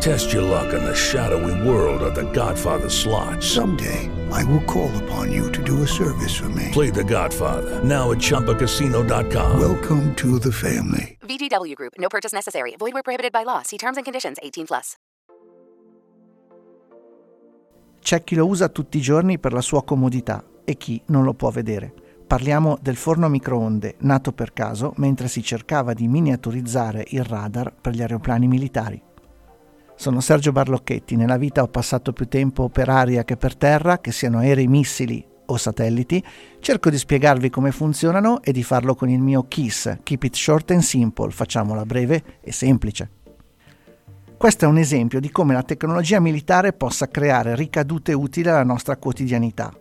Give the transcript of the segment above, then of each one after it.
Test your luck in the shadowy world of The Godfather slot. Someday, I will call upon you to do a service for me. Play The Godfather now at ChumbaCasino.com. Welcome to the family. VGW Group. No purchase necessary. Void where prohibited by law. See terms and conditions. 18 plus. C'è chi lo usa tutti i giorni per la sua comodità e chi non lo può vedere. Parliamo del forno a microonde, nato per caso mentre si cercava di miniaturizzare il radar per gli aeroplani militari. Sono Sergio Barlocchetti, nella vita ho passato più tempo per aria che per terra, che siano aerei missili o satelliti, cerco di spiegarvi come funzionano e di farlo con il mio KISS, Keep It Short and Simple, facciamola breve e semplice. Questo è un esempio di come la tecnologia militare possa creare ricadute utili alla nostra quotidianità.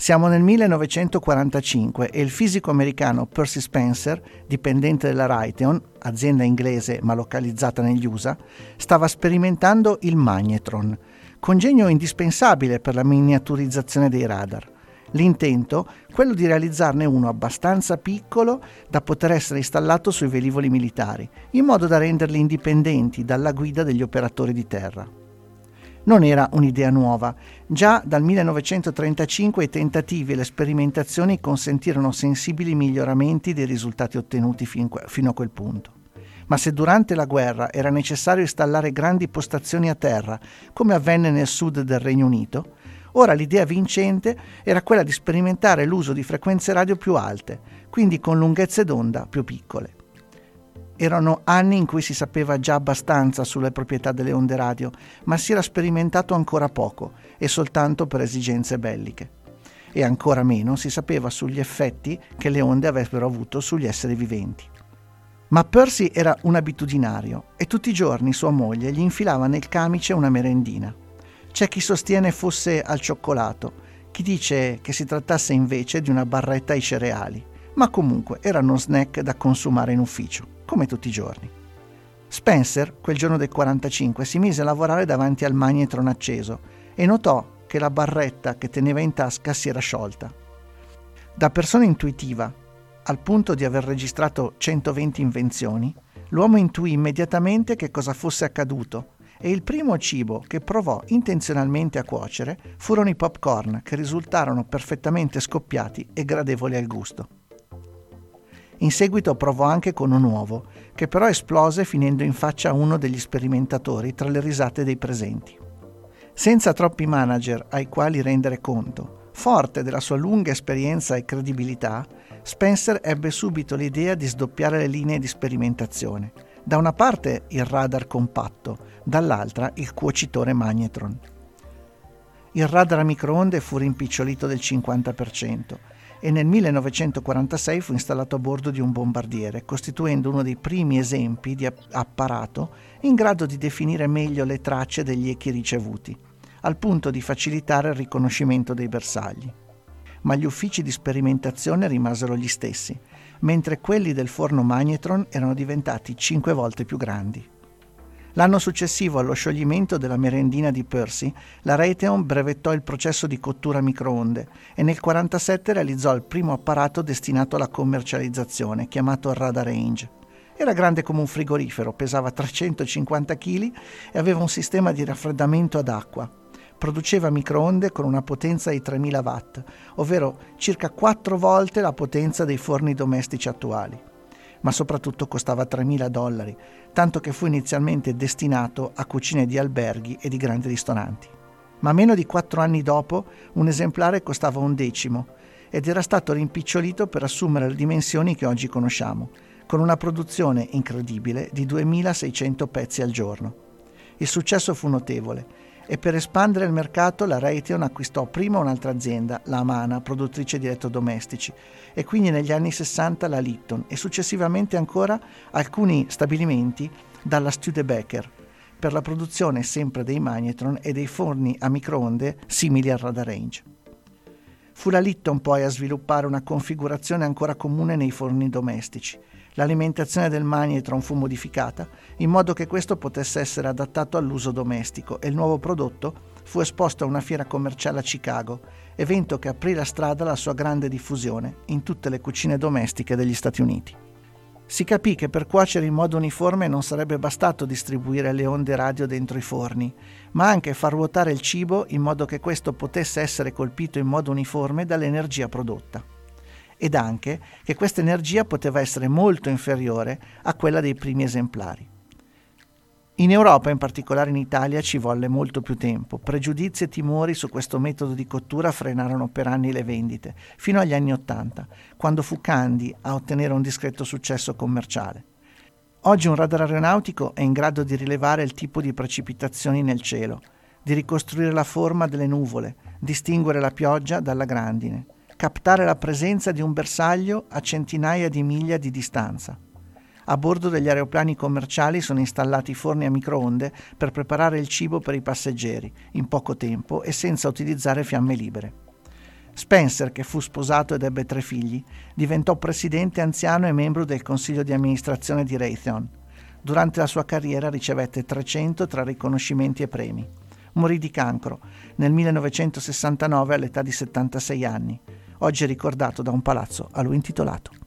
Siamo nel 1945 e il fisico americano Percy Spencer, dipendente della Raytheon, azienda inglese ma localizzata negli USA, stava sperimentando il magnetron, congegno indispensabile per la miniaturizzazione dei radar. L'intento, quello di realizzarne uno abbastanza piccolo da poter essere installato sui velivoli militari, in modo da renderli indipendenti dalla guida degli operatori di terra. Non era un'idea nuova. Già dal 1935 i tentativi e le sperimentazioni consentirono sensibili miglioramenti dei risultati ottenuti fino a quel punto. Ma se durante la guerra era necessario installare grandi postazioni a terra, come avvenne nel sud del Regno Unito, ora l'idea vincente era quella di sperimentare l'uso di frequenze radio più alte, quindi con lunghezze d'onda più piccole. Erano anni in cui si sapeva già abbastanza sulle proprietà delle onde radio, ma si era sperimentato ancora poco e soltanto per esigenze belliche. E ancora meno si sapeva sugli effetti che le onde avrebbero avuto sugli esseri viventi. Ma Percy era un abitudinario e tutti i giorni sua moglie gli infilava nel camice una merendina. C'è chi sostiene fosse al cioccolato, chi dice che si trattasse invece di una barretta ai cereali, ma comunque erano snack da consumare in ufficio come tutti i giorni. Spencer, quel giorno del 45, si mise a lavorare davanti al magnetron acceso e notò che la barretta che teneva in tasca si era sciolta. Da persona intuitiva, al punto di aver registrato 120 invenzioni, l'uomo intuì immediatamente che cosa fosse accaduto e il primo cibo che provò intenzionalmente a cuocere furono i popcorn che risultarono perfettamente scoppiati e gradevoli al gusto. In seguito provò anche con un uovo, che però esplose finendo in faccia a uno degli sperimentatori tra le risate dei presenti. Senza troppi manager ai quali rendere conto, forte della sua lunga esperienza e credibilità, Spencer ebbe subito l'idea di sdoppiare le linee di sperimentazione. Da una parte il radar compatto, dall'altra il cuocitore magnetron. Il radar a microonde fu rimpicciolito del 50% e nel 1946 fu installato a bordo di un bombardiere, costituendo uno dei primi esempi di apparato in grado di definire meglio le tracce degli echi ricevuti, al punto di facilitare il riconoscimento dei bersagli. Ma gli uffici di sperimentazione rimasero gli stessi, mentre quelli del forno magnetron erano diventati cinque volte più grandi. L'anno successivo allo scioglimento della merendina di Percy, la Raytheon brevettò il processo di cottura a microonde e nel 1947 realizzò il primo apparato destinato alla commercializzazione, chiamato Radar Range. Era grande come un frigorifero, pesava 350 kg e aveva un sistema di raffreddamento ad acqua. Produceva microonde con una potenza di 3000 watt, ovvero circa 4 volte la potenza dei forni domestici attuali ma soprattutto costava 3.000 dollari, tanto che fu inizialmente destinato a cucine di alberghi e di grandi ristoranti. Ma meno di quattro anni dopo un esemplare costava un decimo ed era stato rimpicciolito per assumere le dimensioni che oggi conosciamo. con una produzione incredibile di 2600 pezzi al giorno. Il successo fu notevole e per espandere il mercato la Raytheon acquistò prima un'altra azienda, la Amana, produttrice di elettrodomestici, e quindi negli anni 60 la Litton e successivamente ancora alcuni stabilimenti dalla Studebaker per la produzione sempre dei magnetron e dei forni a microonde simili al Radar Range. Fu la Litton poi a sviluppare una configurazione ancora comune nei forni domestici, L'alimentazione del magnetron fu modificata in modo che questo potesse essere adattato all'uso domestico e il nuovo prodotto fu esposto a una fiera commerciale a Chicago, evento che aprì la strada alla sua grande diffusione in tutte le cucine domestiche degli Stati Uniti. Si capì che per cuocere in modo uniforme non sarebbe bastato distribuire le onde radio dentro i forni, ma anche far ruotare il cibo in modo che questo potesse essere colpito in modo uniforme dall'energia prodotta ed anche che questa energia poteva essere molto inferiore a quella dei primi esemplari. In Europa, in particolare in Italia, ci volle molto più tempo. Pregiudizi e timori su questo metodo di cottura frenarono per anni le vendite, fino agli anni Ottanta, quando fu Candy a ottenere un discreto successo commerciale. Oggi un radar aeronautico è in grado di rilevare il tipo di precipitazioni nel cielo, di ricostruire la forma delle nuvole, distinguere la pioggia dalla grandine captare la presenza di un bersaglio a centinaia di miglia di distanza. A bordo degli aeroplani commerciali sono installati forni a microonde per preparare il cibo per i passeggeri, in poco tempo e senza utilizzare fiamme libere. Spencer, che fu sposato ed ebbe tre figli, diventò presidente anziano e membro del consiglio di amministrazione di Raytheon. Durante la sua carriera ricevette 300 tra riconoscimenti e premi. Morì di cancro nel 1969 all'età di 76 anni oggi ricordato da un palazzo a lui intitolato.